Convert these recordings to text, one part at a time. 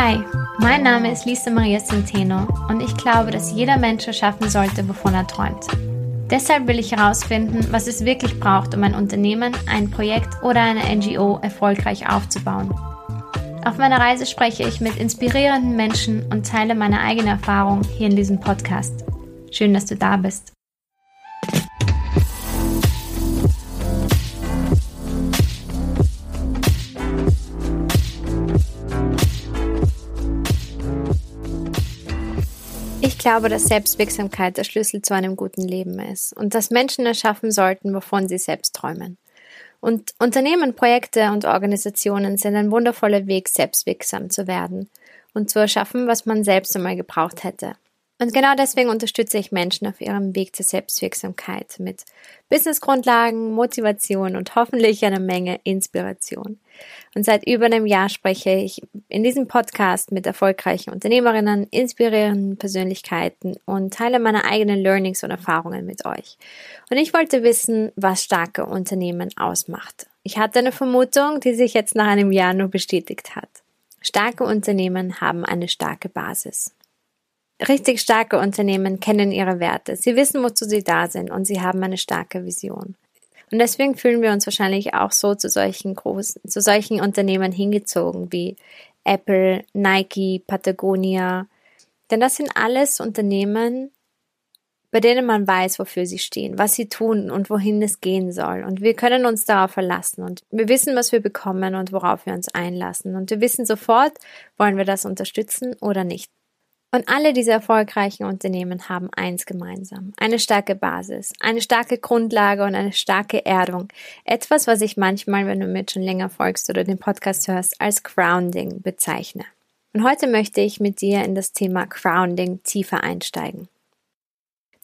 Hi, mein Name ist Lisa Maria Centeno und ich glaube, dass jeder Mensch erschaffen sollte, wovon er träumt. Deshalb will ich herausfinden, was es wirklich braucht, um ein Unternehmen, ein Projekt oder eine NGO erfolgreich aufzubauen. Auf meiner Reise spreche ich mit inspirierenden Menschen und teile meine eigene Erfahrung hier in diesem Podcast. Schön, dass du da bist. Glaube, dass Selbstwirksamkeit der Schlüssel zu einem guten Leben ist und dass Menschen erschaffen sollten, wovon sie selbst träumen. Und Unternehmen, Projekte und Organisationen sind ein wundervoller Weg, selbstwirksam zu werden und zu erschaffen, was man selbst einmal gebraucht hätte. Und genau deswegen unterstütze ich Menschen auf ihrem Weg zur Selbstwirksamkeit mit Businessgrundlagen, Motivation und hoffentlich eine Menge Inspiration. Und seit über einem Jahr spreche ich in diesem Podcast mit erfolgreichen Unternehmerinnen, inspirierenden Persönlichkeiten und teile meine eigenen Learnings und Erfahrungen mit euch. Und ich wollte wissen, was starke Unternehmen ausmacht. Ich hatte eine Vermutung, die sich jetzt nach einem Jahr nur bestätigt hat. Starke Unternehmen haben eine starke Basis. Richtig starke Unternehmen kennen ihre Werte. Sie wissen, wozu sie da sind und sie haben eine starke Vision. Und deswegen fühlen wir uns wahrscheinlich auch so zu solchen großen, zu solchen Unternehmen hingezogen wie Apple, Nike, Patagonia. Denn das sind alles Unternehmen, bei denen man weiß, wofür sie stehen, was sie tun und wohin es gehen soll. Und wir können uns darauf verlassen und wir wissen, was wir bekommen und worauf wir uns einlassen. Und wir wissen sofort, wollen wir das unterstützen oder nicht. Und alle diese erfolgreichen Unternehmen haben eins gemeinsam. Eine starke Basis, eine starke Grundlage und eine starke Erdung. Etwas, was ich manchmal, wenn du mir schon länger folgst oder den Podcast hörst, als Grounding bezeichne. Und heute möchte ich mit dir in das Thema Grounding tiefer einsteigen.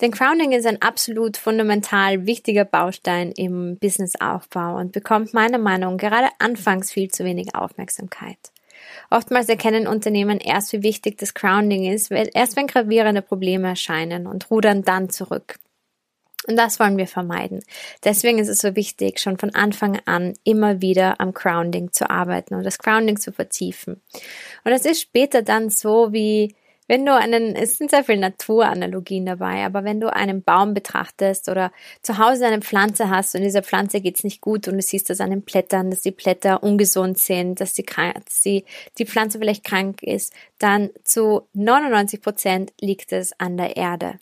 Denn Grounding ist ein absolut fundamental wichtiger Baustein im Businessaufbau und bekommt meiner Meinung nach gerade anfangs viel zu wenig Aufmerksamkeit. Oftmals erkennen Unternehmen erst, wie wichtig das Grounding ist, erst wenn gravierende Probleme erscheinen und rudern dann zurück. Und das wollen wir vermeiden. Deswegen ist es so wichtig, schon von Anfang an immer wieder am Grounding zu arbeiten und das Grounding zu vertiefen. Und es ist später dann so wie wenn du einen, es sind sehr viele Naturanalogien dabei, aber wenn du einen Baum betrachtest oder zu Hause eine Pflanze hast und dieser Pflanze geht's nicht gut und du siehst das an den Blättern, dass die Blätter ungesund sind, dass die, die, die Pflanze vielleicht krank ist, dann zu 99 Prozent liegt es an der Erde.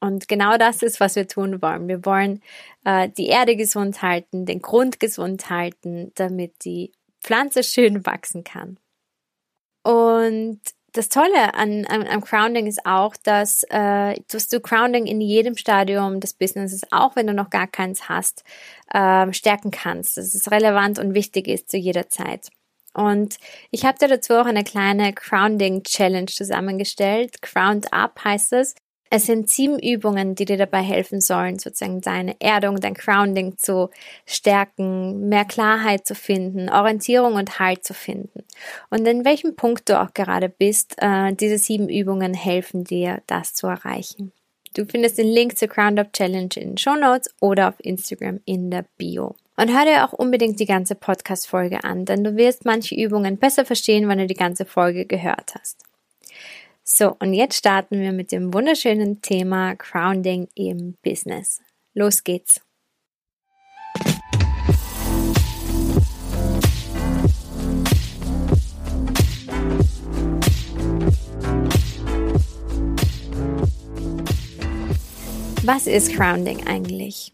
Und genau das ist, was wir tun wollen. Wir wollen äh, die Erde gesund halten, den Grund gesund halten, damit die Pflanze schön wachsen kann. Und das Tolle an, an, am Grounding ist auch, dass, äh, dass du Grounding in jedem Stadium des Businesses, auch wenn du noch gar keins hast, äh, stärken kannst. Dass es relevant und wichtig ist zu jeder Zeit. Und ich habe dir dazu auch eine kleine Grounding Challenge zusammengestellt. Ground Up heißt es. Es sind sieben Übungen, die dir dabei helfen sollen, sozusagen deine Erdung, dein Grounding zu stärken, mehr Klarheit zu finden, Orientierung und Halt zu finden. Und in welchem Punkt du auch gerade bist, äh, diese sieben Übungen helfen dir, das zu erreichen. Du findest den Link zur Ground Up Challenge in den Show Notes oder auf Instagram in der Bio. Und hör dir auch unbedingt die ganze Podcast-Folge an, denn du wirst manche Übungen besser verstehen, wenn du die ganze Folge gehört hast. So, und jetzt starten wir mit dem wunderschönen Thema Grounding im Business. Los geht's! Was ist Grounding eigentlich?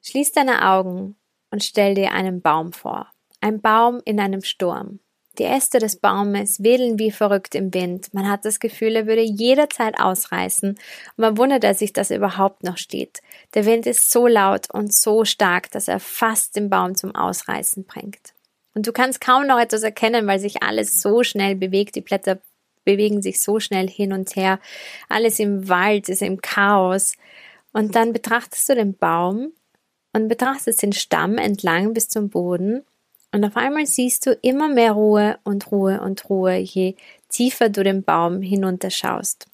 Schließ deine Augen und stell dir einen Baum vor. Ein Baum in einem Sturm. Die Äste des Baumes wedeln wie verrückt im Wind. Man hat das Gefühl, er würde jederzeit ausreißen. Und man wundert, dass sich das überhaupt noch steht. Der Wind ist so laut und so stark, dass er fast den Baum zum Ausreißen bringt. Und du kannst kaum noch etwas erkennen, weil sich alles so schnell bewegt. Die Blätter bewegen sich so schnell hin und her. Alles im Wald ist im Chaos. Und dann betrachtest du den Baum und betrachtest den Stamm entlang bis zum Boden und auf einmal siehst du immer mehr Ruhe und Ruhe und Ruhe, je tiefer du den Baum hinunterschaust.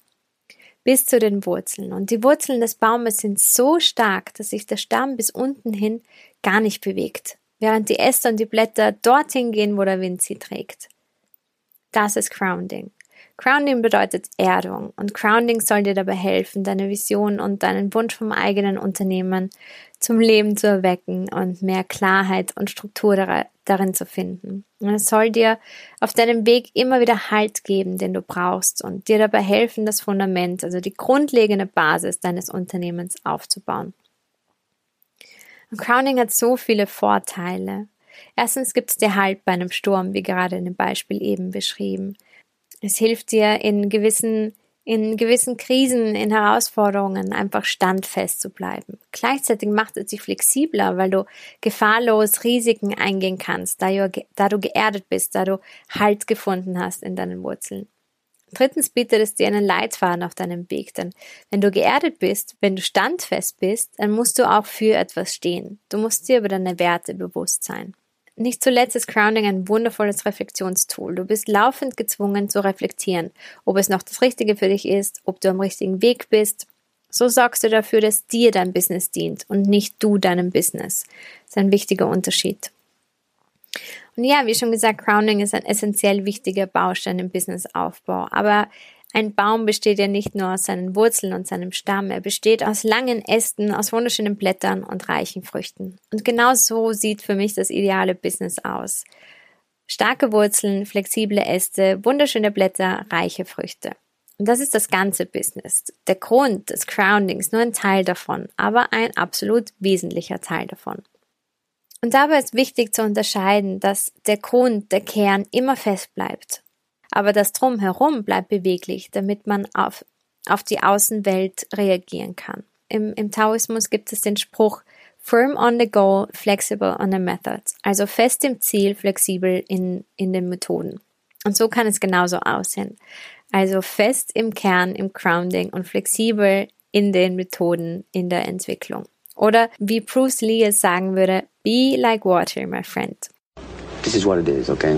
Bis zu den Wurzeln. Und die Wurzeln des Baumes sind so stark, dass sich der Stamm bis unten hin gar nicht bewegt, während die Äste und die Blätter dorthin gehen, wo der Wind sie trägt. Das ist Grounding. Grounding bedeutet Erdung und Grounding soll dir dabei helfen, deine Vision und deinen Wunsch vom eigenen Unternehmen zum Leben zu erwecken und mehr Klarheit und Struktur darin zu finden. Und es soll dir auf deinem Weg immer wieder Halt geben, den du brauchst und dir dabei helfen, das Fundament, also die grundlegende Basis deines Unternehmens aufzubauen. Und Crowning hat so viele Vorteile. Erstens gibt es dir Halt bei einem Sturm, wie gerade in dem Beispiel eben beschrieben. Es hilft dir in gewissen, in gewissen Krisen, in Herausforderungen einfach standfest zu bleiben. Gleichzeitig macht es dich flexibler, weil du gefahrlos Risiken eingehen kannst, da du, da du geerdet bist, da du Halt gefunden hast in deinen Wurzeln. Drittens bietet es dir einen Leitfaden auf deinem Weg, denn wenn du geerdet bist, wenn du standfest bist, dann musst du auch für etwas stehen. Du musst dir über deine Werte bewusst sein. Nicht zuletzt ist Grounding ein wundervolles Reflexionstool. Du bist laufend gezwungen zu reflektieren, ob es noch das Richtige für dich ist, ob du am richtigen Weg bist. So sorgst du dafür, dass dir dein Business dient und nicht du deinem Business. Das ist ein wichtiger Unterschied. Und ja, wie schon gesagt, Grounding ist ein essentiell wichtiger Baustein im Businessaufbau. Aber ein Baum besteht ja nicht nur aus seinen Wurzeln und seinem Stamm, er besteht aus langen Ästen, aus wunderschönen Blättern und reichen Früchten. Und genau so sieht für mich das ideale Business aus. Starke Wurzeln, flexible Äste, wunderschöne Blätter, reiche Früchte. Und das ist das ganze Business. Der Grund des Groundings nur ein Teil davon, aber ein absolut wesentlicher Teil davon. Und dabei ist wichtig zu unterscheiden, dass der Grund, der Kern immer fest bleibt aber das Drumherum bleibt beweglich, damit man auf, auf die Außenwelt reagieren kann. Im, Im Taoismus gibt es den Spruch Firm on the goal, flexible on the methods. Also fest im Ziel, flexibel in, in den Methoden. Und so kann es genauso aussehen. Also fest im Kern, im Grounding und flexibel in den Methoden, in der Entwicklung. Oder wie Bruce Lee es sagen würde, be like water, my friend. This is what it is, okay?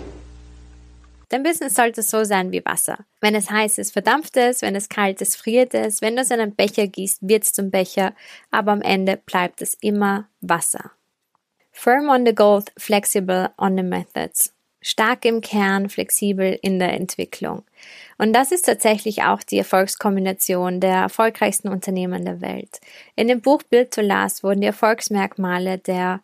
Dein Business sollte so sein wie Wasser. Wenn es heiß ist, verdampft es, wenn es kalt ist, friert es, wenn du es in einen Becher gießt, wird es zum Becher, aber am Ende bleibt es immer Wasser. Firm on the goal, flexible on the methods. Stark im Kern, flexibel in der Entwicklung. Und das ist tatsächlich auch die Erfolgskombination der erfolgreichsten Unternehmen der Welt. In dem Buch Build to Last wurden die Erfolgsmerkmale der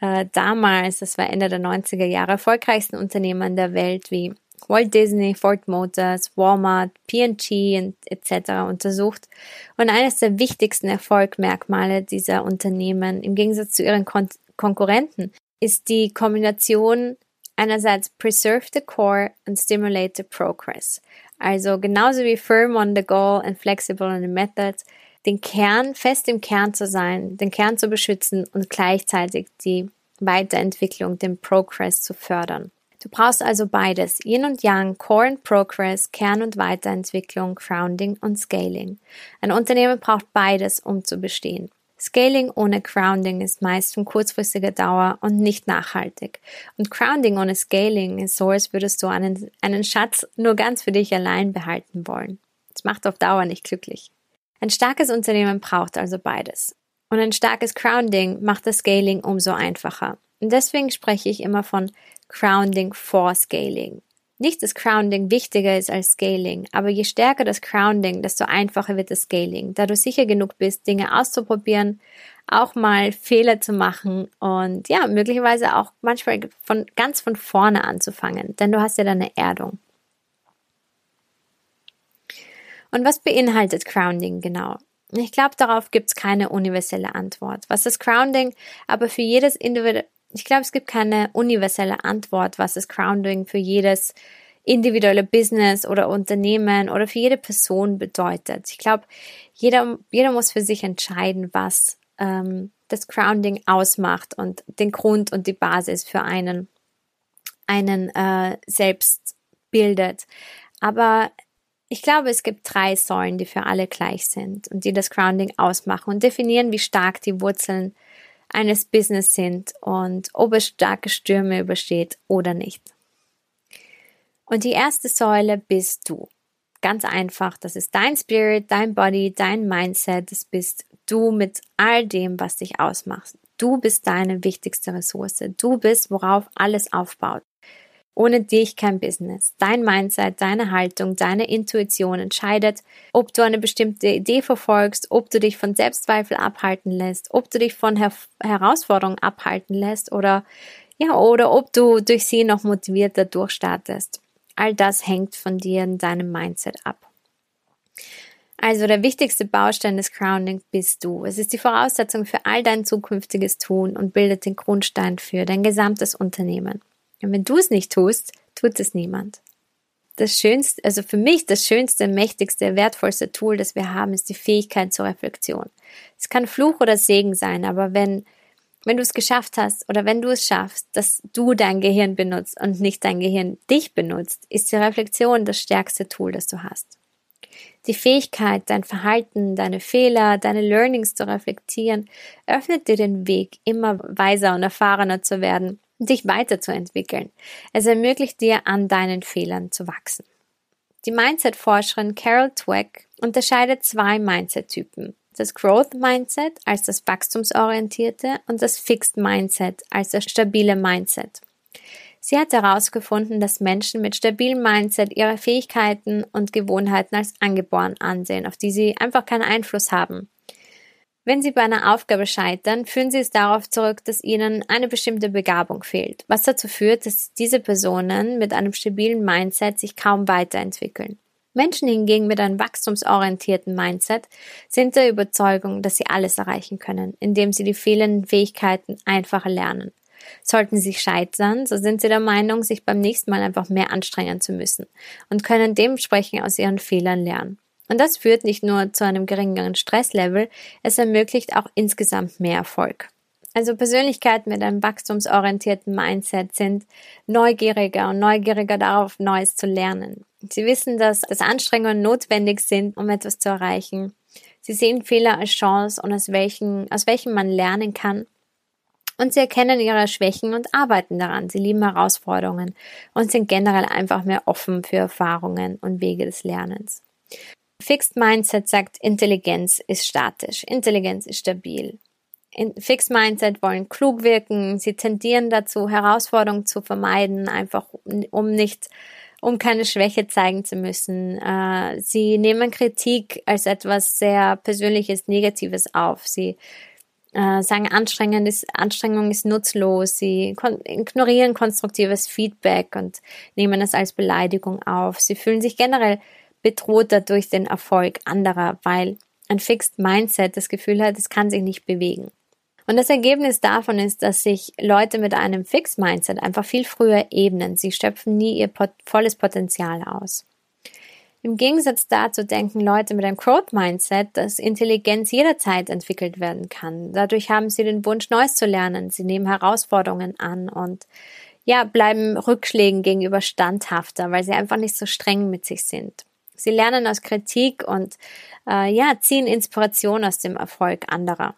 äh, damals, das war Ende der 90er Jahre, erfolgreichsten Unternehmen der Welt wie Walt Disney, Ford Motors, Walmart, P&G etc. untersucht. Und eines der wichtigsten Erfolgmerkmale dieser Unternehmen im Gegensatz zu ihren Kon Konkurrenten ist die Kombination einerseits Preserve the Core und Stimulate the Progress. Also genauso wie Firm on the Goal and Flexible on the Methods den Kern, fest im Kern zu sein, den Kern zu beschützen und gleichzeitig die Weiterentwicklung, den Progress zu fördern. Du brauchst also beides, Yin und Yang, Core and Progress, Kern und Weiterentwicklung, Grounding und Scaling. Ein Unternehmen braucht beides, um zu bestehen. Scaling ohne Grounding ist meist von kurzfristiger Dauer und nicht nachhaltig. Und Grounding ohne Scaling ist so, als würdest du einen, einen Schatz nur ganz für dich allein behalten wollen. Das macht auf Dauer nicht glücklich. Ein starkes Unternehmen braucht also beides. Und ein starkes Grounding macht das Scaling umso einfacher. Und deswegen spreche ich immer von Grounding for Scaling. Nicht, dass Grounding wichtiger ist als Scaling, aber je stärker das Grounding, desto einfacher wird das Scaling, da du sicher genug bist, Dinge auszuprobieren, auch mal Fehler zu machen und ja, möglicherweise auch manchmal von ganz von vorne anzufangen, denn du hast ja deine Erdung. Und was beinhaltet Grounding genau? Ich glaube, darauf gibt es keine universelle Antwort. Was ist Grounding? Aber für jedes individuelle, ich glaube, es gibt keine universelle Antwort, was ist Grounding für jedes individuelle Business oder Unternehmen oder für jede Person bedeutet. Ich glaube, jeder, jeder muss für sich entscheiden, was ähm, das Grounding ausmacht und den Grund und die Basis für einen, einen äh, selbst bildet. Aber Ich glaube, es gibt drei Säulen, die für alle gleich sind und die das Grounding ausmachen und definieren, wie stark die Wurzeln eines Business sind und ob es starke Stürme übersteht oder nicht. Und die erste Säule bist du. Ganz einfach, das ist dein Spirit, dein Body, dein Mindset, das bist du mit all dem, was dich ausmacht. Du bist deine wichtigste Ressource. Du bist, worauf alles aufbaut. Ohne dich kein Business. Dein Mindset, deine Haltung, deine Intuition entscheidet, ob du eine bestimmte Idee verfolgst, ob du dich von Selbstzweifel abhalten lässt, ob du dich von Her Herausforderungen abhalten lässt oder ja, oder ob du durch sie noch motivierter durchstartest. All das hängt von dir und deinem Mindset ab. Also der wichtigste Baustein des Grounding bist du. Es ist die Voraussetzung für all dein zukünftiges Tun und bildet den Grundstein für dein gesamtes Unternehmen. Und wenn du es nicht tust, tut es niemand. Das schönste, also für mich das schönste, mächtigste, wertvollste Tool, das wir haben, ist die Fähigkeit zur Reflexion. Es kann Fluch oder Segen sein, aber wenn, wenn du es geschafft hast oder wenn du es schaffst, dass du dein Gehirn benutzt und nicht dein Gehirn dich benutzt, ist die Reflexion das stärkste Tool, das du hast. Die Fähigkeit, dein Verhalten, deine Fehler, deine Learnings zu reflektieren, öffnet dir den Weg, immer weiser und erfahrener zu werden dich weiterzuentwickellen. Es ermöglicht dir, an deinen Fehlern zu wachsen. Die Mindset-Forscherin Carol Dweck unterscheidet zwei Mindset-Typen. Das Growth Mindset als das wachstumsorientierte und das Fixed Mindset als das stabile Mindset. Sie hat herausgefunden, dass Menschen mit stabilem Mindset ihre Fähigkeiten und Gewohnheiten als angeboren ansehen, auf die sie einfach keinen Einfluss haben. Wenn Sie bei einer Aufgabe scheitern, führen Sie es darauf zurück, dass Ihnen eine bestimmte Begabung fehlt, was dazu führt, dass diese Personen mit einem stabilen Mindset sich kaum weiterentwickeln. Menschen hingegen mit einem wachstumsorientierten Mindset sind der Überzeugung, dass sie alles erreichen können, indem sie die fehlenden Fähigkeiten einfacher lernen. Sollten sie scheitern, so sind sie der Meinung, sich beim nächsten Mal einfach mehr anstrengen zu müssen und können dementsprechend aus ihren Fehlern lernen. Und das führt nicht nur zu einem geringeren Stresslevel, es ermöglicht auch insgesamt mehr Erfolg. Also Persönlichkeiten mit einem wachstumsorientierten Mindset sind neugieriger und neugieriger darauf, Neues zu lernen. Sie wissen, dass, dass Anstrengungen notwendig sind, um etwas zu erreichen. Sie sehen Fehler als Chance und aus welchen, aus welchen man lernen kann. Und sie erkennen ihre Schwächen und arbeiten daran. Sie lieben Herausforderungen und sind generell einfach mehr offen für Erfahrungen und Wege des Lernens. Fixed Mindset sagt, Intelligenz ist statisch, Intelligenz ist stabil. In Fixed Mindset wollen klug wirken, sie tendieren dazu, Herausforderungen zu vermeiden, einfach um nicht, um keine Schwäche zeigen zu müssen. Äh, sie nehmen Kritik als etwas sehr Persönliches, Negatives auf. Sie äh, sagen, Anstrengung ist, Anstrengung ist nutzlos. Sie ignorieren konstruktives Feedback und nehmen es als Beleidigung auf. Sie fühlen sich generell bedroht dadurch den Erfolg anderer, weil ein Fixed Mindset das Gefühl hat, es kann sich nicht bewegen. Und das Ergebnis davon ist, dass sich Leute mit einem Fixed Mindset einfach viel früher ebnen. Sie schöpfen nie ihr volles Potenzial aus. Im Gegensatz dazu denken Leute mit einem Growth Mindset, dass Intelligenz jederzeit entwickelt werden kann. Dadurch haben sie den Wunsch, Neues zu lernen. Sie nehmen Herausforderungen an und ja, bleiben Rückschlägen gegenüber standhafter, weil sie einfach nicht so streng mit sich sind. Sie lernen aus Kritik und äh, ja, ziehen Inspiration aus dem Erfolg anderer.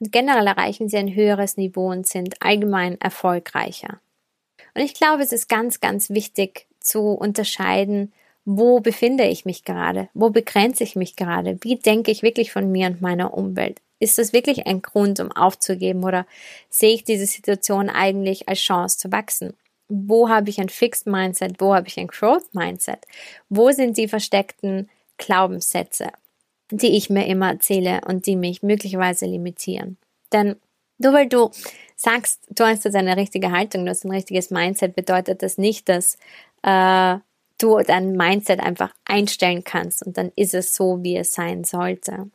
Und generell erreichen sie ein höheres Niveau und sind allgemein erfolgreicher. Und ich glaube, es ist ganz, ganz wichtig zu unterscheiden, wo befinde ich mich gerade? Wo begrenze ich mich gerade? Wie denke ich wirklich von mir und meiner Umwelt? Ist das wirklich ein Grund, um aufzugeben oder sehe ich diese Situation eigentlich als Chance zu wachsen? Wo habe ich ein Fixed Mindset? Wo habe ich ein Growth Mindset? Wo sind die versteckten Glaubenssätze, die ich mir immer erzähle und die mich möglicherweise limitieren? Denn nur weil du sagst, du hast jetzt eine richtige Haltung, du hast ein richtiges Mindset, bedeutet das nicht, dass äh, du dein Mindset einfach einstellen kannst und dann ist es so, wie es sein sollte.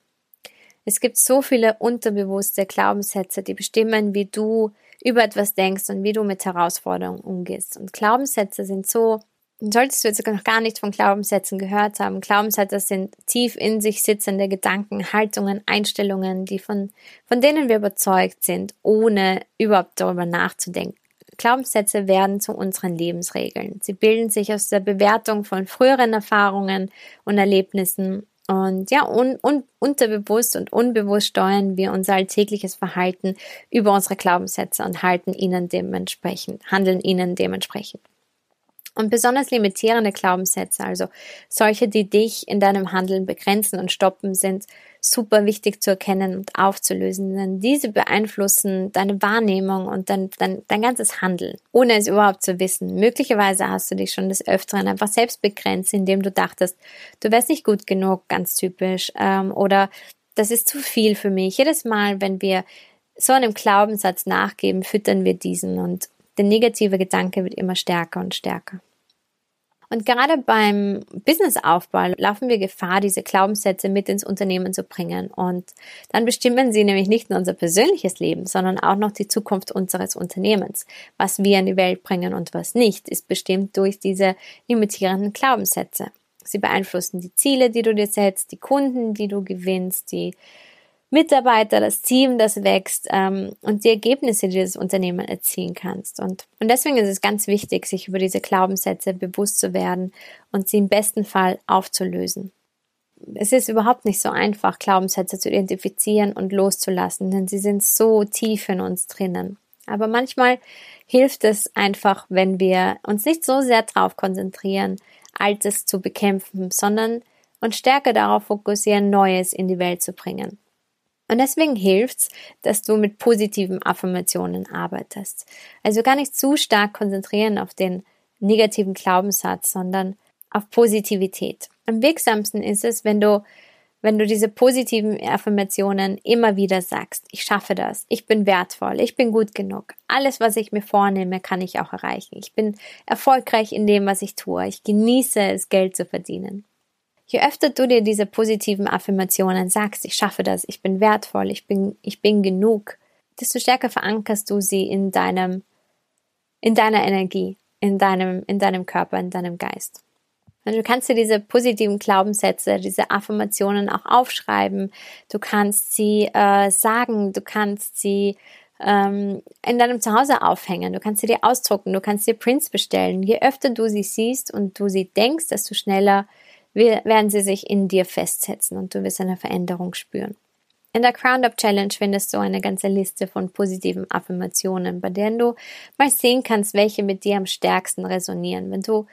Es gibt so viele unterbewusste Glaubenssätze, die bestimmen, wie du über etwas denkst und wie du mit Herausforderungen umgehst. Und Glaubenssätze sind so, solltest du jetzt noch gar nicht von Glaubenssätzen gehört haben. Glaubenssätze sind tief in sich sitzende Gedanken, Haltungen, Einstellungen, die von, von denen wir überzeugt sind, ohne überhaupt darüber nachzudenken Glaubenssätze werden zu unseren Lebensregeln. Sie bilden sich aus der Bewertung von früheren Erfahrungen und Erlebnissen und ja, un, un, unterbewusst und unbewusst steuern wir unser alltägliches Verhalten über unsere Glaubenssätze und halten ihnen dementsprechend, handeln ihnen dementsprechend. Und besonders limitierende Glaubenssätze, also solche, die dich in deinem Handeln begrenzen und stoppen, sind super wichtig zu erkennen und aufzulösen, denn diese beeinflussen deine Wahrnehmung und dein, dein, dein ganzes Handeln, ohne es überhaupt zu wissen. Möglicherweise hast du dich schon des Öfteren einfach selbst begrenzt, indem du dachtest, du wärst nicht gut genug, ganz typisch, ähm, oder das ist zu viel für mich. Jedes Mal, wenn wir so einem Glaubenssatz nachgeben, füttern wir diesen und der negative Gedanke wird immer stärker und stärker. Und gerade beim Businessaufbau laufen wir Gefahr, diese Glaubenssätze mit ins Unternehmen zu bringen. Und dann bestimmen sie nämlich nicht nur unser persönliches Leben, sondern auch noch die Zukunft unseres Unternehmens. Was wir in die Welt bringen und was nicht, ist bestimmt durch diese limitierenden Glaubenssätze. Sie beeinflussen die Ziele, die du dir setzt, die Kunden, die du gewinnst, die Mitarbeiter, das Team, das wächst ähm, und die Ergebnisse, die das Unternehmen erzielen kannst. Und, und deswegen ist es ganz wichtig, sich über diese Glaubenssätze bewusst zu werden und sie im besten Fall aufzulösen. Es ist überhaupt nicht so einfach, Glaubenssätze zu identifizieren und loszulassen, denn sie sind so tief in uns drinnen. Aber manchmal hilft es einfach, wenn wir uns nicht so sehr darauf konzentrieren, Altes zu bekämpfen, sondern uns stärker darauf fokussieren, Neues in die Welt zu bringen. Und deswegen hilft's, dass du mit positiven Affirmationen arbeitest. Also gar nicht zu stark konzentrieren auf den negativen Glaubenssatz, sondern auf Positivität. Am wirksamsten ist es, wenn du wenn du diese positiven Affirmationen immer wieder sagst, ich schaffe das, ich bin wertvoll, ich bin gut genug, alles, was ich mir vornehme, kann ich auch erreichen, ich bin erfolgreich in dem, was ich tue, ich genieße es, Geld zu verdienen. Je öfter du dir diese positiven Affirmationen sagst, ich schaffe das, ich bin wertvoll, ich bin, ich bin genug, desto stärker verankerst du sie in deinem, in deiner Energie, in deinem, in deinem Körper, in deinem Geist. Und du kannst dir diese positiven Glaubenssätze, diese Affirmationen auch aufschreiben. Du kannst sie äh, sagen, du kannst sie ähm, in deinem Zuhause aufhängen, du kannst sie dir ausdrucken, du kannst dir Prints bestellen. Je öfter du sie siehst und du sie denkst, desto schneller werden sie sich in dir festsetzen und du wirst eine Veränderung spüren. In der Crown Up Challenge findest du eine ganze Liste von positiven Affirmationen, bei denen du mal sehen kannst, welche mit dir am stärksten resonieren. Wenn du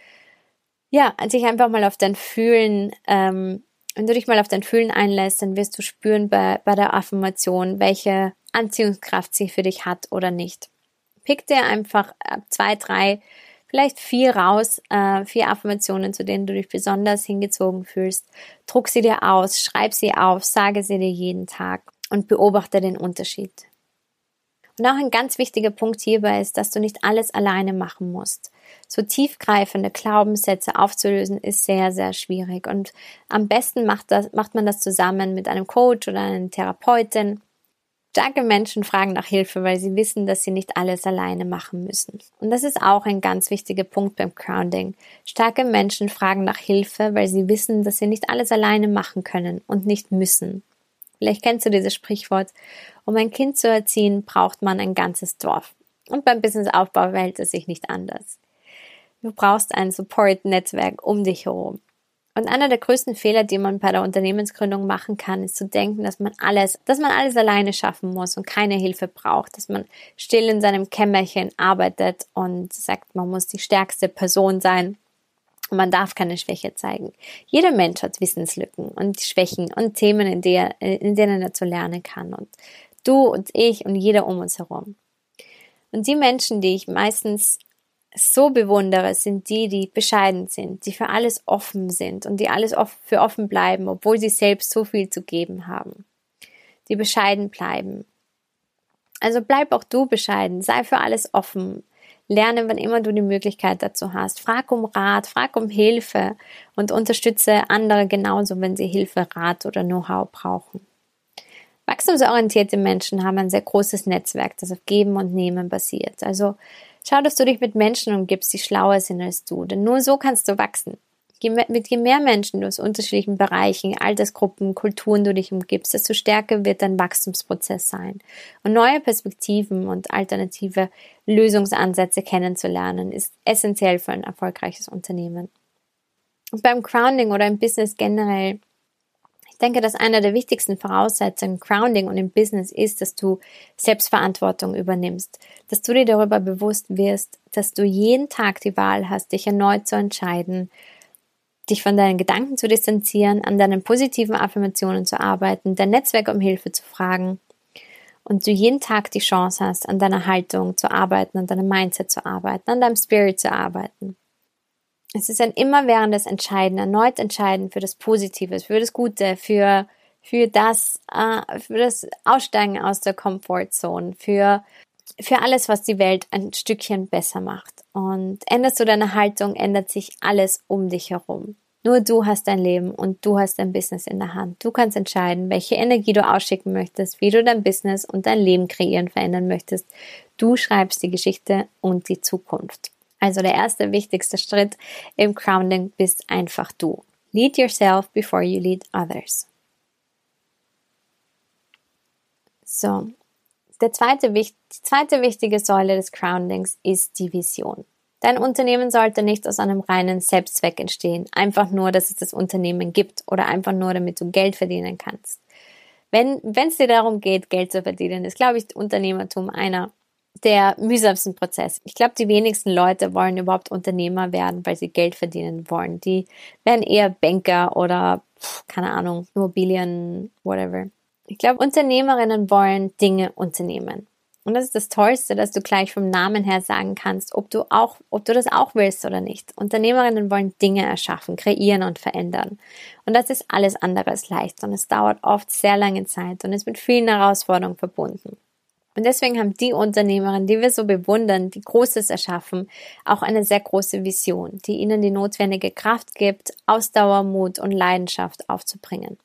ja, dich einfach mal auf dein Fühlen, ähm, wenn du dich mal auf dein Fühlen einlässt, dann wirst du spüren bei, bei der Affirmation, welche Anziehungskraft sie für dich hat oder nicht. Pick dir einfach zwei, drei vielleicht vier raus, äh, vier Affirmationen, zu denen du dich besonders hingezogen fühlst. Druck sie dir aus, schreib sie auf, sage sie dir jeden Tag und beobachte den Unterschied. Und auch ein ganz wichtiger Punkt hierbei ist, dass du nicht alles alleine machen musst. So tiefgreifende Glaubenssätze aufzulösen ist sehr, sehr schwierig. Und am besten macht, das, macht man das zusammen mit einem Coach oder einer Therapeutin Starke Menschen fragen nach Hilfe, weil sie wissen, dass sie nicht alles alleine machen müssen. Und das ist auch ein ganz wichtiger Punkt beim Grounding. Starke Menschen fragen nach Hilfe, weil sie wissen, dass sie nicht alles alleine machen können und nicht müssen. Vielleicht kennst du dieses Sprichwort. Um ein Kind zu erziehen, braucht man ein ganzes Dorf. Und beim Businessaufbau verhält es sich nicht anders. Du brauchst ein Support-Netzwerk um dich herum. Und einer der größten Fehler, die man bei der Unternehmensgründung machen kann, ist zu denken, dass man alles, dass man alles alleine schaffen muss und keine Hilfe braucht, dass man still in seinem Kämmerchen arbeitet und sagt, man muss die stärkste Person sein und man darf keine Schwäche zeigen. Jeder Mensch hat Wissenslücken und Schwächen und Themen, in, der, in denen er zu lernen kann. Und du und ich und jeder um uns herum. Und die Menschen, die ich meistens so bewundere, sind die, die bescheiden sind, die für alles offen sind und die alles für offen bleiben, obwohl sie selbst so viel zu geben haben. Die bescheiden bleiben. Also bleib auch du bescheiden, sei für alles offen. Lerne, wann immer du die Möglichkeit dazu hast. Frag um Rat, frag um Hilfe und unterstütze andere genauso, wenn sie Hilfe, Rat oder Know-how brauchen. Wachstumsorientierte Menschen haben ein sehr großes Netzwerk, das auf Geben und Nehmen basiert. Also Schau, dass du dich mit Menschen umgibst, die schlauer sind als du, denn nur so kannst du wachsen. Je mehr, mit je mehr Menschen du aus unterschiedlichen Bereichen, Altersgruppen, Kulturen du dich umgibst, desto stärker wird dein Wachstumsprozess sein. Und neue Perspektiven und alternative Lösungsansätze kennenzulernen, ist essentiell für ein erfolgreiches Unternehmen. Und beim Grounding oder im Business generell ich denke, dass einer der wichtigsten Voraussetzungen im Grounding und im Business ist, dass du Selbstverantwortung übernimmst, dass du dir darüber bewusst wirst, dass du jeden Tag die Wahl hast, dich erneut zu entscheiden, dich von deinen Gedanken zu distanzieren, an deinen positiven Affirmationen zu arbeiten, dein Netzwerk um Hilfe zu fragen und du jeden Tag die Chance hast, an deiner Haltung zu arbeiten, an deinem Mindset zu arbeiten, an deinem Spirit zu arbeiten. Es ist ein immerwährendes Entscheiden, erneut entscheiden für das Positive, für das Gute, für, für das, äh, für das Aussteigen aus der Comfortzone, für, für alles, was die Welt ein Stückchen besser macht. Und änderst du deine Haltung, ändert sich alles um dich herum. Nur du hast dein Leben und du hast dein Business in der Hand. Du kannst entscheiden, welche Energie du ausschicken möchtest, wie du dein Business und dein Leben kreieren, verändern möchtest. Du schreibst die Geschichte und die Zukunft. Also der erste wichtigste Schritt im Grounding bist einfach du. Lead yourself before you lead others. So, der zweite, die zweite wichtige Säule des Groundings ist die Vision. Dein Unternehmen sollte nicht aus einem reinen Selbstzweck entstehen, einfach nur, dass es das Unternehmen gibt oder einfach nur, damit du Geld verdienen kannst. Wenn es dir darum geht, Geld zu verdienen, ist, glaube ich, Unternehmertum einer der mühsamsten Prozess. Ich glaube, die wenigsten Leute wollen überhaupt Unternehmer werden, weil sie Geld verdienen wollen. Die werden eher Banker oder, keine Ahnung, Immobilien, whatever. Ich glaube, Unternehmerinnen wollen Dinge unternehmen. Und das ist das Tollste, dass du gleich vom Namen her sagen kannst, ob du auch, ob du das auch willst oder nicht. Unternehmerinnen wollen Dinge erschaffen, kreieren und verändern. Und das ist alles andere als leicht und es dauert oft sehr lange Zeit und ist mit vielen Herausforderungen verbunden. Und deswegen haben die Unternehmerinnen, die wir so bewundern, die Großes erschaffen, auch eine sehr große Vision, die ihnen die notwendige Kraft gibt, Ausdauer, Mut und Leidenschaft aufzubringen.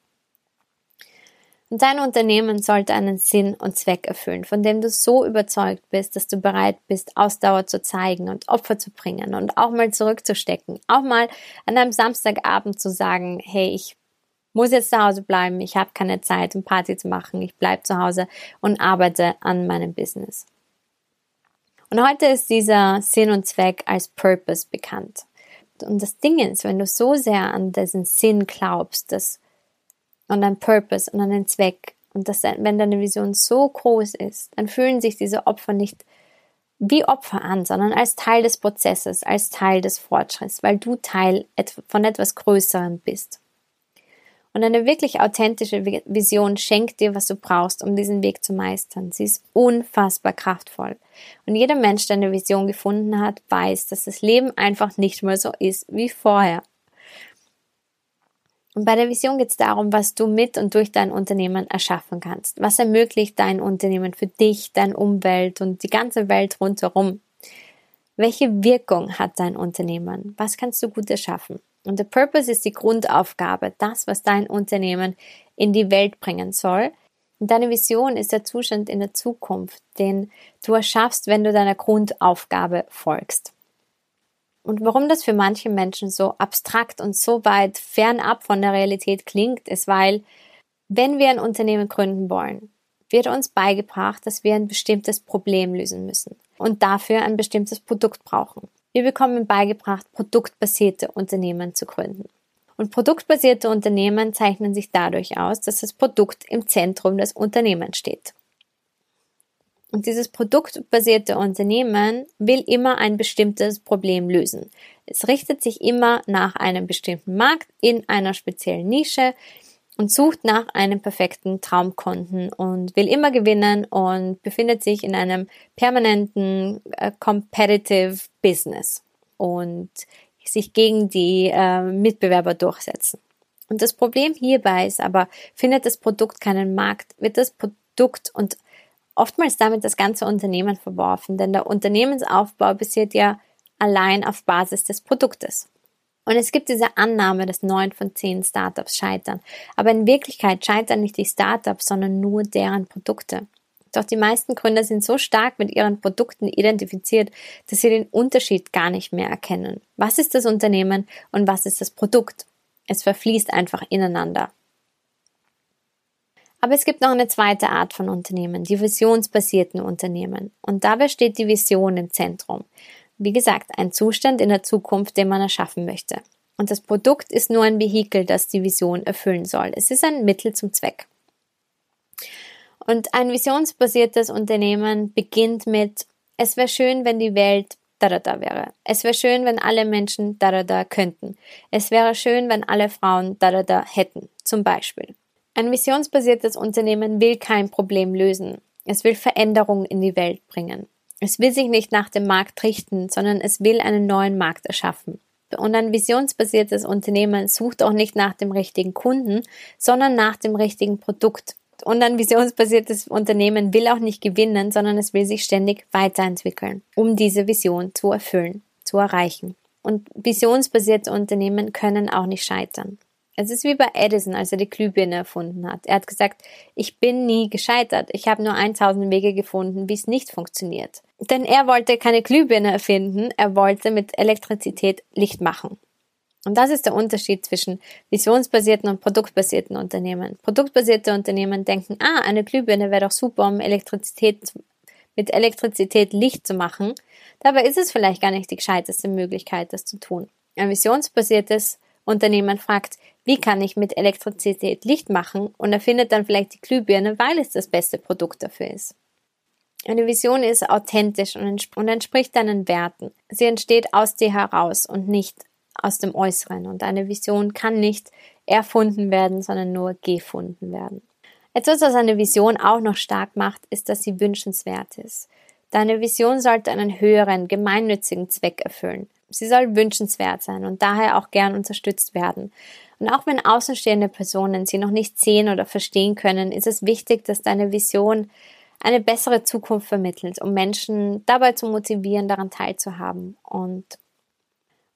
Und dein Unternehmen sollte einen Sinn und Zweck erfüllen, von dem du so überzeugt bist, dass du bereit bist, Ausdauer zu zeigen und Opfer zu bringen und auch mal zurückzustecken. Auch mal an einem Samstagabend zu sagen, hey, ich muss jetzt zu Hause bleiben, ich habe keine Zeit, um Party zu machen, ich bleibe zu Hause und arbeite an meinem Business. Und heute ist dieser Sinn und Zweck als Purpose bekannt. Und das Ding ist, wenn du so sehr an diesen Sinn glaubst, dass, und an Purpose und an den Zweck, und dass, wenn deine Vision so groß ist, dann fühlen sich diese Opfer nicht wie Opfer an, sondern als Teil des Prozesses, als Teil des Fortschritts, weil du Teil von etwas Größerem bist. Und eine wirklich authentische Vision schenkt dir, was du brauchst, um diesen Weg zu meistern. Sie ist unfassbar kraftvoll. Und jeder Mensch, der eine Vision gefunden hat, weiß, dass das Leben einfach nicht mehr so ist wie vorher. Und bei der Vision geht es darum, was du mit und durch dein Unternehmen erschaffen kannst. Was ermöglicht dein Unternehmen für dich, deine Umwelt und die ganze Welt rundherum? Welche Wirkung hat dein Unternehmen? Was kannst du gut erschaffen? Und der Purpose ist die Grundaufgabe, das, was dein Unternehmen in die Welt bringen soll. Und deine Vision ist der Zustand in der Zukunft, den du erschaffst, wenn du deiner Grundaufgabe folgst. Und warum das für manche Menschen so abstrakt und so weit fernab von der Realität klingt, ist, weil, wenn wir ein Unternehmen gründen wollen, wird uns beigebracht, dass wir ein bestimmtes Problem lösen müssen und dafür ein bestimmtes Produkt brauchen. Wir bekommen beigebracht, produktbasierte Unternehmen zu gründen. Und produktbasierte Unternehmen zeichnen sich dadurch aus, dass das Produkt im Zentrum des Unternehmens steht. Und dieses produktbasierte Unternehmen will immer ein bestimmtes Problem lösen. Es richtet sich immer nach einem bestimmten Markt in einer speziellen Nische, und sucht nach einem perfekten Traumkunden und will immer gewinnen und befindet sich in einem permanenten äh, competitive Business und sich gegen die äh, Mitbewerber durchsetzen. Und das Problem hierbei ist aber, findet das Produkt keinen Markt, wird das Produkt und oftmals damit das ganze Unternehmen verworfen, denn der Unternehmensaufbau basiert ja allein auf Basis des Produktes. Und es gibt diese Annahme, dass neun von zehn Startups scheitern. Aber in Wirklichkeit scheitern nicht die Startups, sondern nur deren Produkte. Doch die meisten Gründer sind so stark mit ihren Produkten identifiziert, dass sie den Unterschied gar nicht mehr erkennen. Was ist das Unternehmen und was ist das Produkt? Es verfließt einfach ineinander. Aber es gibt noch eine zweite Art von Unternehmen, die visionsbasierten Unternehmen. Und dabei steht die Vision im Zentrum. Wie gesagt, ein Zustand in der Zukunft, den man erschaffen möchte. Und das Produkt ist nur ein Vehikel, das die Vision erfüllen soll. Es ist ein Mittel zum Zweck. Und ein visionsbasiertes Unternehmen beginnt mit, es wäre schön, wenn die Welt da da da wäre. Es wäre schön, wenn alle Menschen da da da könnten. Es wäre schön, wenn alle Frauen da da da hätten, zum Beispiel. Ein visionsbasiertes Unternehmen will kein Problem lösen. Es will Veränderungen in die Welt bringen. Es will sich nicht nach dem Markt richten, sondern es will einen neuen Markt erschaffen. Und ein visionsbasiertes Unternehmen sucht auch nicht nach dem richtigen Kunden, sondern nach dem richtigen Produkt. Und ein visionsbasiertes Unternehmen will auch nicht gewinnen, sondern es will sich ständig weiterentwickeln, um diese Vision zu erfüllen, zu erreichen. Und visionsbasierte Unternehmen können auch nicht scheitern. Es ist wie bei Edison, als er die Glühbirne erfunden hat. Er hat gesagt, ich bin nie gescheitert. Ich habe nur 1000 Wege gefunden, wie es nicht funktioniert. Denn er wollte keine Glühbirne erfinden, er wollte mit Elektrizität Licht machen. Und das ist der Unterschied zwischen visionsbasierten und produktbasierten Unternehmen. Produktbasierte Unternehmen denken, ah, eine Glühbirne wäre doch super, um Elektrizität, mit Elektrizität Licht zu machen. Dabei ist es vielleicht gar nicht die gescheiteste Möglichkeit, das zu tun. Ein visionsbasiertes Unternehmen fragt, wie kann ich mit Elektrizität Licht machen und erfindet dann vielleicht die Glühbirne, weil es das beste Produkt dafür ist. Eine Vision ist authentisch und entspricht deinen Werten. Sie entsteht aus dir heraus und nicht aus dem Äußeren. Und eine Vision kann nicht erfunden werden, sondern nur gefunden werden. Etwas, was eine Vision auch noch stark macht, ist, dass sie wünschenswert ist. Deine Vision sollte einen höheren, gemeinnützigen Zweck erfüllen. Sie soll wünschenswert sein und daher auch gern unterstützt werden. Und auch wenn außenstehende Personen sie noch nicht sehen oder verstehen können, ist es wichtig, dass deine Vision eine bessere Zukunft vermittelt, um Menschen dabei zu motivieren, daran teilzuhaben. Und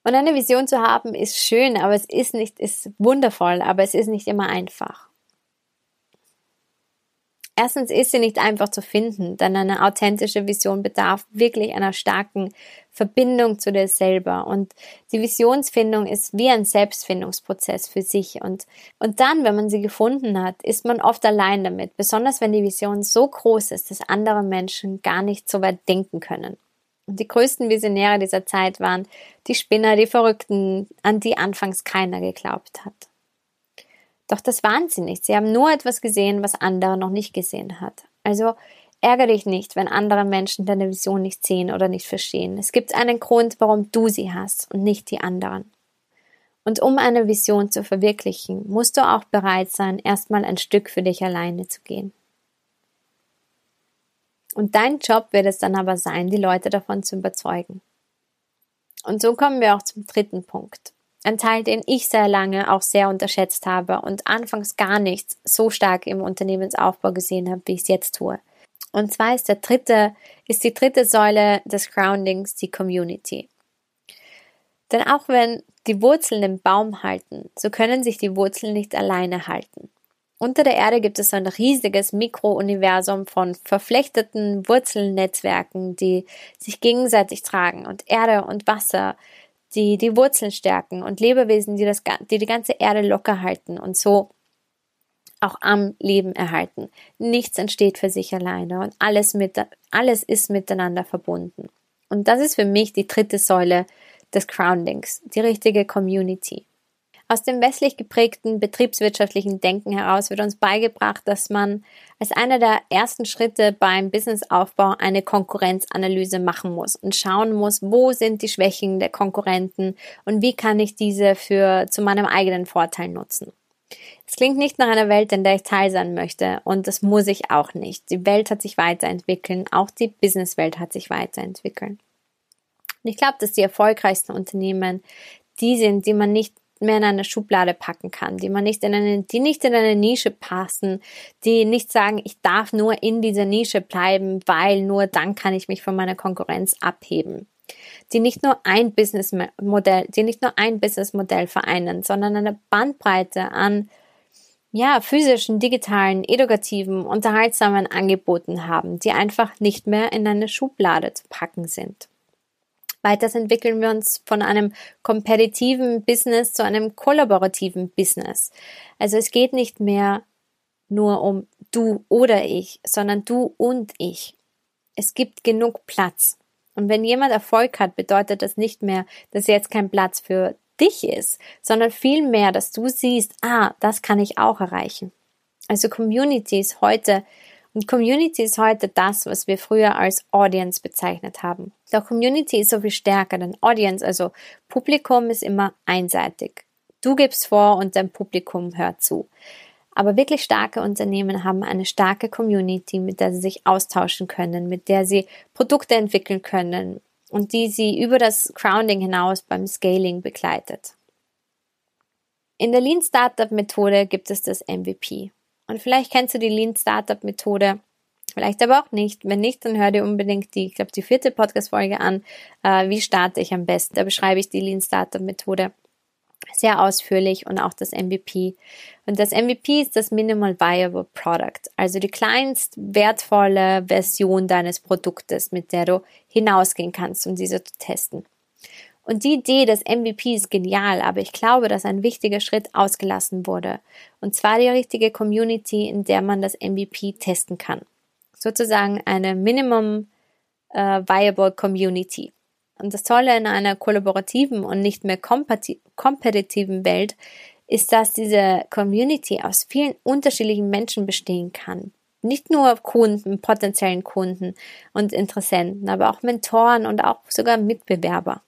und eine Vision zu haben ist schön, aber es ist nicht, ist wundervoll, aber es ist nicht immer einfach. Erstens ist sie nicht einfach zu finden, denn eine authentische Vision bedarf wirklich einer starken Verbindung zu dir selber. Und die Visionsfindung ist wie ein Selbstfindungsprozess für sich. Und, und dann, wenn man sie gefunden hat, ist man oft allein damit, besonders wenn die Vision so groß ist, dass andere Menschen gar nicht so weit denken können. Und die größten Visionäre dieser Zeit waren die Spinner, die Verrückten, an die anfangs keiner geglaubt hat. Doch das waren sie nicht. Sie haben nur etwas gesehen, was andere noch nicht gesehen hat. Also ärgere dich nicht, wenn andere Menschen deine Vision nicht sehen oder nicht verstehen. Es gibt einen Grund, warum du sie hast und nicht die anderen. Und um eine Vision zu verwirklichen, musst du auch bereit sein, erstmal ein Stück für dich alleine zu gehen. Und dein Job wird es dann aber sein, die Leute davon zu überzeugen. Und so kommen wir auch zum dritten Punkt. Ein Teil, den ich sehr lange auch sehr unterschätzt habe und anfangs gar nichts so stark im Unternehmensaufbau gesehen habe, wie ich es jetzt tue. Und zwar ist der dritte, ist die dritte Säule des Groundings die Community. Denn auch wenn die Wurzeln den Baum halten, so können sich die Wurzeln nicht alleine halten. Unter der Erde gibt es ein riesiges Mikrouniversum von verflechteten Wurzelnetzwerken, die sich gegenseitig tragen und Erde und Wasser, die die Wurzeln stärken und Lebewesen, die, das, die die ganze Erde locker halten und so auch am Leben erhalten. Nichts entsteht für sich alleine und alles, mit, alles ist miteinander verbunden. Und das ist für mich die dritte Säule des Groundings, die richtige Community. Aus dem westlich geprägten betriebswirtschaftlichen Denken heraus wird uns beigebracht, dass man als einer der ersten Schritte beim Businessaufbau eine Konkurrenzanalyse machen muss und schauen muss, wo sind die Schwächen der Konkurrenten und wie kann ich diese für zu meinem eigenen Vorteil nutzen. Es klingt nicht nach einer Welt, in der ich teil sein möchte und das muss ich auch nicht. Die Welt hat sich weiterentwickelt, auch die Businesswelt hat sich weiterentwickelt. Und ich glaube, dass die erfolgreichsten Unternehmen die sind, die man nicht mehr in eine Schublade packen kann, die man nicht in eine, die nicht in eine Nische passen, die nicht sagen, ich darf nur in dieser Nische bleiben, weil nur dann kann ich mich von meiner Konkurrenz abheben. Die nicht nur ein Businessmodell, die nicht nur ein Businessmodell vereinen, sondern eine Bandbreite an ja, physischen, digitalen, edukativen, unterhaltsamen Angeboten haben, die einfach nicht mehr in eine Schublade zu packen sind. Weiters entwickeln wir uns von einem kompetitiven Business zu einem kollaborativen Business. Also es geht nicht mehr nur um du oder ich, sondern du und ich. Es gibt genug Platz. Und wenn jemand Erfolg hat, bedeutet das nicht mehr, dass jetzt kein Platz für dich ist, sondern vielmehr, dass du siehst, ah, das kann ich auch erreichen. Also Community ist heute und Community ist heute das, was wir früher als Audience bezeichnet haben. Doch Community ist so viel stärker, denn Audience, also Publikum, ist immer einseitig. Du gibst vor und dein Publikum hört zu. Aber wirklich starke Unternehmen haben eine starke Community, mit der sie sich austauschen können, mit der sie Produkte entwickeln können, und die sie über das Grounding hinaus beim Scaling begleitet. In der Lean Startup Methode gibt es das MVP. Und vielleicht kennst du die Lean Startup Methode, vielleicht aber auch nicht. Wenn nicht, dann hör dir unbedingt die, ich glaube, die vierte Podcast-Folge an. Äh, wie starte ich am besten? Da beschreibe ich die Lean Startup Methode sehr ausführlich und auch das MVP. Und das MVP ist das Minimal Viable Product, also die kleinst wertvolle Version deines Produktes, mit der du hinausgehen kannst, um diese zu testen. Und die Idee des MVP ist genial, aber ich glaube, dass ein wichtiger Schritt ausgelassen wurde. Und zwar die richtige Community, in der man das MVP testen kann. Sozusagen eine Minimum uh, Viable Community. Und das Tolle in einer kollaborativen und nicht mehr kompetitiven Welt ist, dass diese Community aus vielen unterschiedlichen Menschen bestehen kann. Nicht nur Kunden, potenziellen Kunden und Interessenten, aber auch Mentoren und auch sogar Mitbewerber.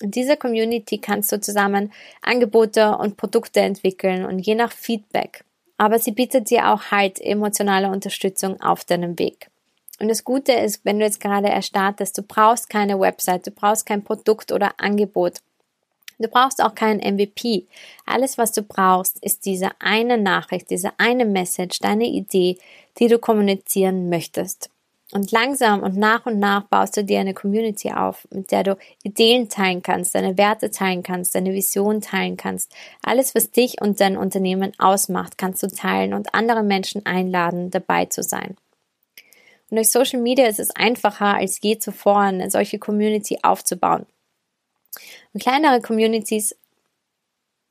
In dieser Community kannst du zusammen Angebote und Produkte entwickeln und je nach Feedback. Aber sie bietet dir auch halt emotionale Unterstützung auf deinem Weg. Und das Gute ist, wenn du jetzt gerade erstartest, du brauchst keine Website, du brauchst kein Produkt oder Angebot. Du brauchst auch keinen MVP. Alles, was du brauchst, ist diese eine Nachricht, diese eine Message, deine Idee, die du kommunizieren möchtest. Und langsam und nach und nach baust du dir eine Community auf, mit der du Ideen teilen kannst, deine Werte teilen kannst, deine Vision teilen kannst. Alles, was dich und dein Unternehmen ausmacht, kannst du teilen und andere Menschen einladen, dabei zu sein. Und durch Social Media ist es einfacher als je zuvor, eine solche Community aufzubauen. Und kleinere Communities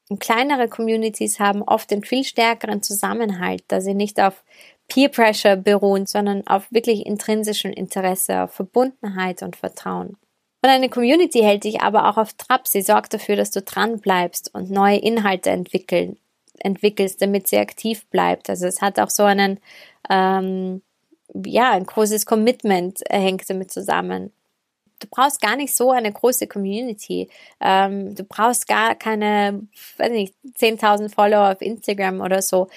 und kleinere Communities haben oft einen viel stärkeren Zusammenhalt, da sie nicht auf Peer Pressure beruhen, sondern auf wirklich intrinsischem Interesse, auf Verbundenheit und Vertrauen. Und eine Community hält dich aber auch auf Trab. Sie sorgt dafür, dass du dran bleibst und neue Inhalte entwickeln, entwickelst, damit sie aktiv bleibt. Also es hat auch so einen ähm, ja, ein großes Commitment äh, hängt damit zusammen. Du brauchst gar nicht so eine große Community. Ähm, du brauchst gar keine, weiß nicht, 10.000 Follower auf Instagram oder so.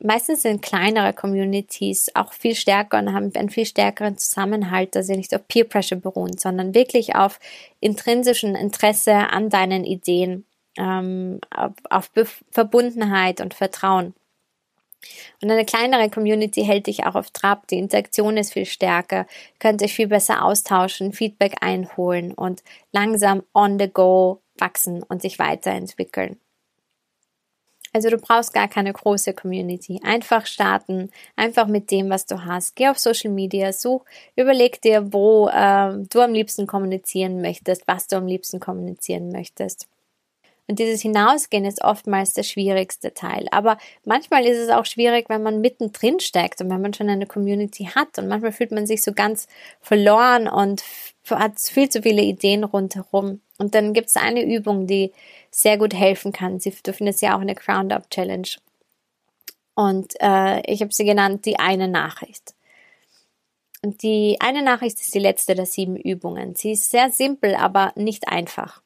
Meistens sind kleinere Communities auch viel stärker und haben einen viel stärkeren Zusammenhalt, dass sie nicht auf Peer Pressure beruhen, sondern wirklich auf intrinsischen Interesse an deinen Ideen, ähm, auf, auf Verbundenheit und Vertrauen. Und eine kleinere Community hält dich auch auf Trab. Die Interaktion ist viel stärker, könnt euch viel besser austauschen, Feedback einholen und langsam on the go wachsen und sich weiterentwickeln. Also du brauchst gar keine große Community. Einfach starten, einfach mit dem, was du hast. Geh auf Social Media, such, überleg dir, wo äh, du am liebsten kommunizieren möchtest, was du am liebsten kommunizieren möchtest. Und dieses Hinausgehen ist oftmals der schwierigste Teil. Aber manchmal ist es auch schwierig, wenn man mittendrin steckt und wenn man schon eine Community hat. Und manchmal fühlt man sich so ganz verloren und hat viel zu viele Ideen rundherum. Und dann gibt es eine Übung, die sehr gut helfen kann. Sie, du findest ja auch eine Ground Up Challenge. Und äh, ich habe sie genannt, die eine Nachricht. Und die eine Nachricht ist die letzte der sieben Übungen. Sie ist sehr simpel, aber nicht einfach.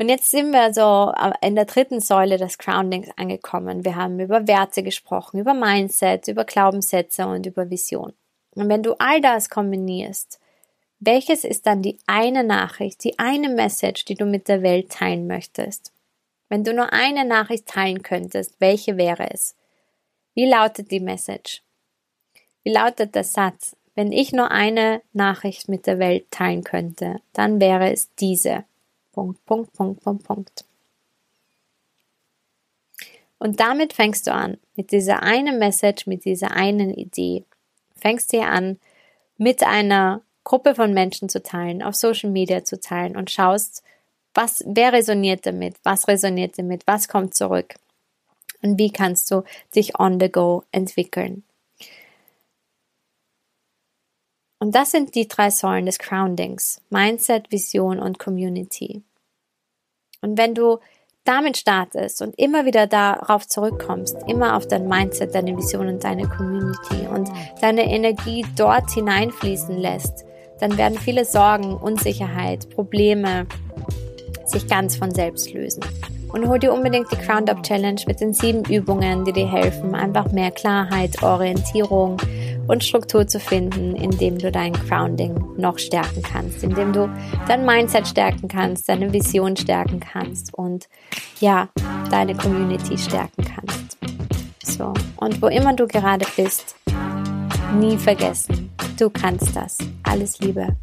Und jetzt sind wir so in der dritten Säule des Groundings angekommen. Wir haben über Werte gesprochen, über Mindset, über Glaubenssätze und über Vision. Und wenn du all das kombinierst, welches ist dann die eine Nachricht, die eine Message, die du mit der Welt teilen möchtest? Wenn du nur eine Nachricht teilen könntest, welche wäre es? Wie lautet die Message? Wie lautet der Satz? Wenn ich nur eine Nachricht mit der Welt teilen könnte, dann wäre es diese. Punkt, Punkt, Punkt, Punkt, Punkt. Und damit fängst du an, mit dieser einen Message, mit dieser einen Idee. Fängst dir an, mit einer Gruppe von Menschen zu teilen, auf Social Media zu teilen und schaust, was, wer resoniert damit, was resoniert damit, was kommt zurück und wie kannst du dich on the go entwickeln. Und das sind die drei Säulen des Groundings. Mindset, Vision und Community. Und wenn du damit startest und immer wieder darauf zurückkommst, immer auf dein Mindset, deine Vision und deine Community und deine Energie dort hineinfließen lässt, dann werden viele Sorgen, Unsicherheit, Probleme sich ganz von selbst lösen. Und hol dir unbedingt die Crown Up Challenge mit den sieben Übungen, die dir helfen, einfach mehr Klarheit, Orientierung und Struktur zu finden, indem du dein Grounding noch stärken kannst, indem du dein Mindset stärken kannst, deine Vision stärken kannst und ja, deine Community stärken kannst. So, und wo immer du gerade bist, nie vergessen, du kannst das. Alles Liebe.